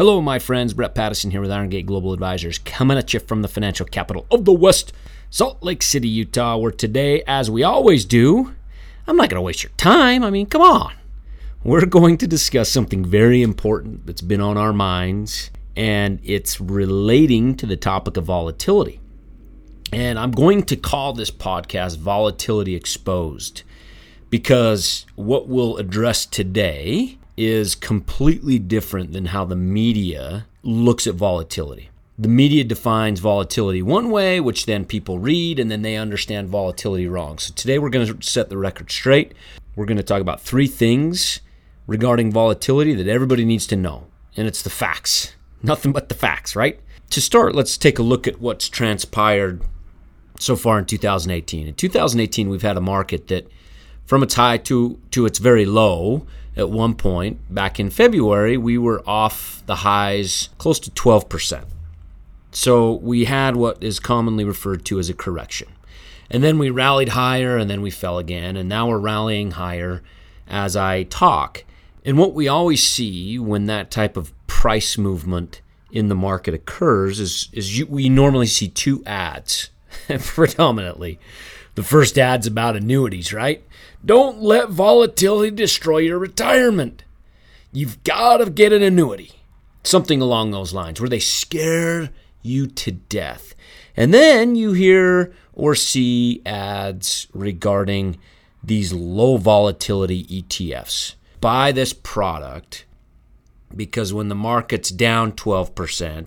Hello, my friends. Brett Pattison here with Iron Gate Global Advisors, coming at you from the financial capital of the West, Salt Lake City, Utah, where today, as we always do, I'm not going to waste your time. I mean, come on. We're going to discuss something very important that's been on our minds, and it's relating to the topic of volatility. And I'm going to call this podcast Volatility Exposed because what we'll address today is completely different than how the media looks at volatility. The media defines volatility one way, which then people read and then they understand volatility wrong. So today we're going to set the record straight. We're going to talk about three things regarding volatility that everybody needs to know, and it's the facts. Nothing but the facts, right? To start, let's take a look at what's transpired so far in 2018. In 2018, we've had a market that from its high to to its very low at one point back in February, we were off the highs close to 12%. So we had what is commonly referred to as a correction. And then we rallied higher and then we fell again. And now we're rallying higher as I talk. And what we always see when that type of price movement in the market occurs is, is you, we normally see two ads predominantly. The first ad's about annuities, right? Don't let volatility destroy your retirement. You've got to get an annuity. Something along those lines where they scare you to death. And then you hear or see ads regarding these low volatility ETFs. Buy this product because when the market's down 12%,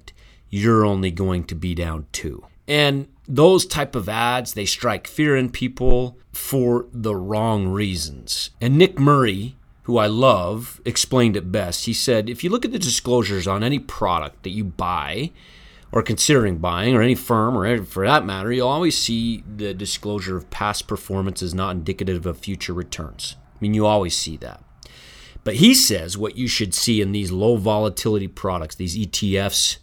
you're only going to be down 2. And those type of ads, they strike fear in people for the wrong reasons. And Nick Murray, who I love, explained it best. He said, if you look at the disclosures on any product that you buy or considering buying, or any firm, or for that matter, you'll always see the disclosure of past performance is not indicative of future returns. I mean, you always see that. But he says what you should see in these low volatility products, these ETFs,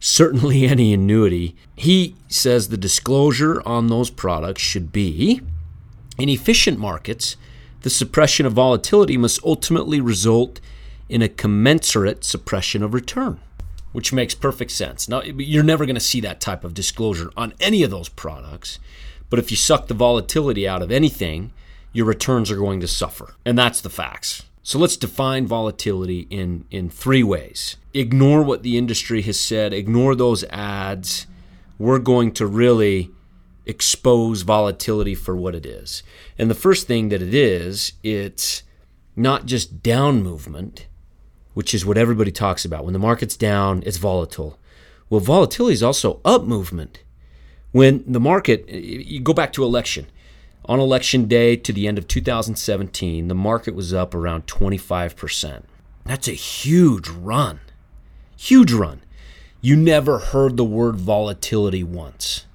certainly any annuity, he says the disclosure on those products should be in efficient markets, the suppression of volatility must ultimately result in a commensurate suppression of return, which makes perfect sense. Now, you're never going to see that type of disclosure on any of those products, but if you suck the volatility out of anything, your returns are going to suffer. And that's the facts. So let's define volatility in, in three ways. Ignore what the industry has said, ignore those ads. We're going to really expose volatility for what it is. And the first thing that it is, it's not just down movement, which is what everybody talks about. When the market's down, it's volatile. Well, volatility is also up movement. When the market, you go back to election. On election day to the end of 2017, the market was up around 25%. That's a huge run. Huge run. You never heard the word volatility once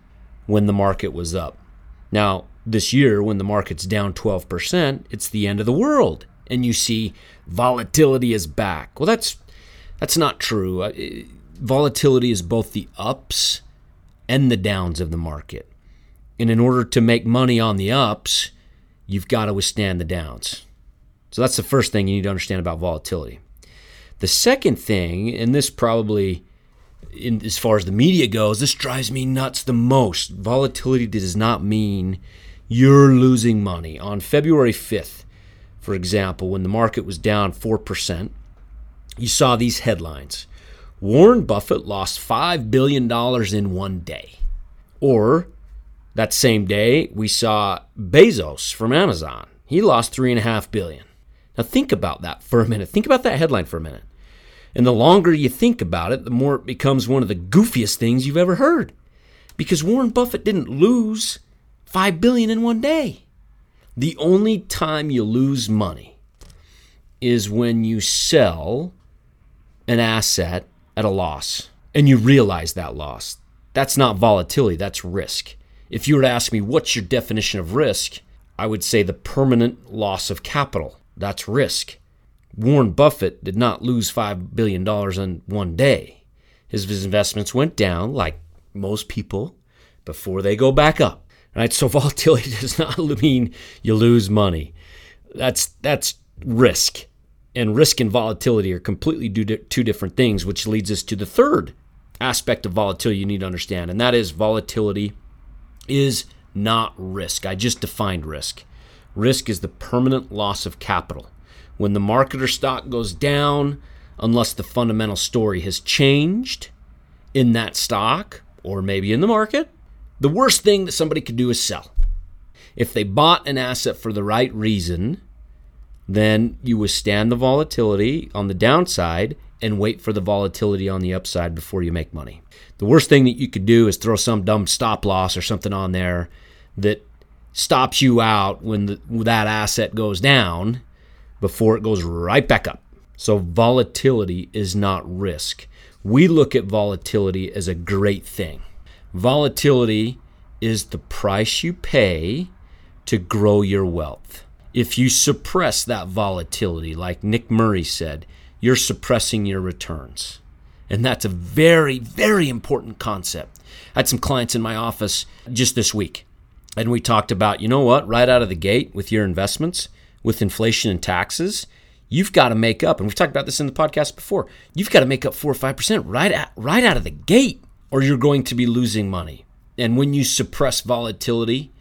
when the market was up. Now, this year, when the market's down 12%, it's the end of the world. And you see volatility is back. Well, that's that's not true. Uh, volatility is both the ups and the downs of the market. And in order to make money on the ups, you've got to withstand the downs. So that's the first thing you need to understand about volatility. The second thing, and this probably in, as far as the media goes, this drives me nuts the most. Volatility does not mean you're losing money. On February 5th, for example, when the market was down 4%, you saw these headlines Warren Buffett lost $5 billion in one day. Or that same day, we saw Bezos from Amazon. He lost $3.5 billion. Now, think about that for a minute. Think about that headline for a minute. And the longer you think about it, the more it becomes one of the goofiest things you've ever heard. Because Warren Buffett didn't lose 5 billion in one day. The only time you lose money is when you sell an asset at a loss and you realize that loss. That's not volatility, that's risk. If you were to ask me what's your definition of risk, I would say the permanent loss of capital. That's risk. Warren Buffett did not lose $5 billion in one day. His, investments went down, like most people, before they go back up. Right? So volatility does not mean you lose money. That's, that's risk. And risk and volatility are completely two different things, which leads us to the third aspect of volatility you need to understand, and that is volatility is not risk. I just defined risk. Risk is the permanent loss of capital. When the market or stock goes down, unless the fundamental story has changed in that stock or maybe in the market, the worst thing that somebody could do is sell. If they bought an asset for the right reason, then you withstand the volatility on the downside and wait for the volatility on the upside before you make money. The worst thing that you could do is throw some dumb stop loss or something on there that stops you out when the, that asset goes down before it goes right back up. So, volatility is not risk. We look at volatility as a great thing. Volatility is the price you pay to grow your wealth. If you suppress that volatility, like Nick Murray said, you're suppressing your returns. And that's a very, very important concept. I had some clients in my office just this week, and we talked about, you know what, right out of the gate with your investments, with inflation and taxes, you've got to make up, and we've talked about this in the podcast before, you've got to make up four or five percent right at, right out of the gate, or you're going to be losing money. And when you suppress volatility,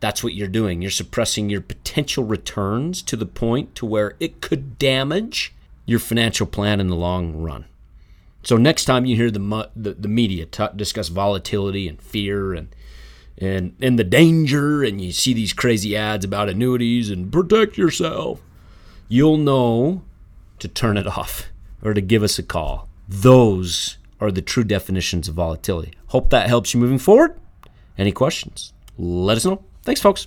that's what you're doing. You're suppressing your potential returns to the point to where it could damage your financial plan in the long run. So next time you hear the the, the media t- discuss volatility and fear and and the danger, and you see these crazy ads about annuities and protect yourself, you'll know to turn it off or to give us a call. Those are the true definitions of volatility. Hope that helps you moving forward. Any questions? Let us know. Thanks, folks.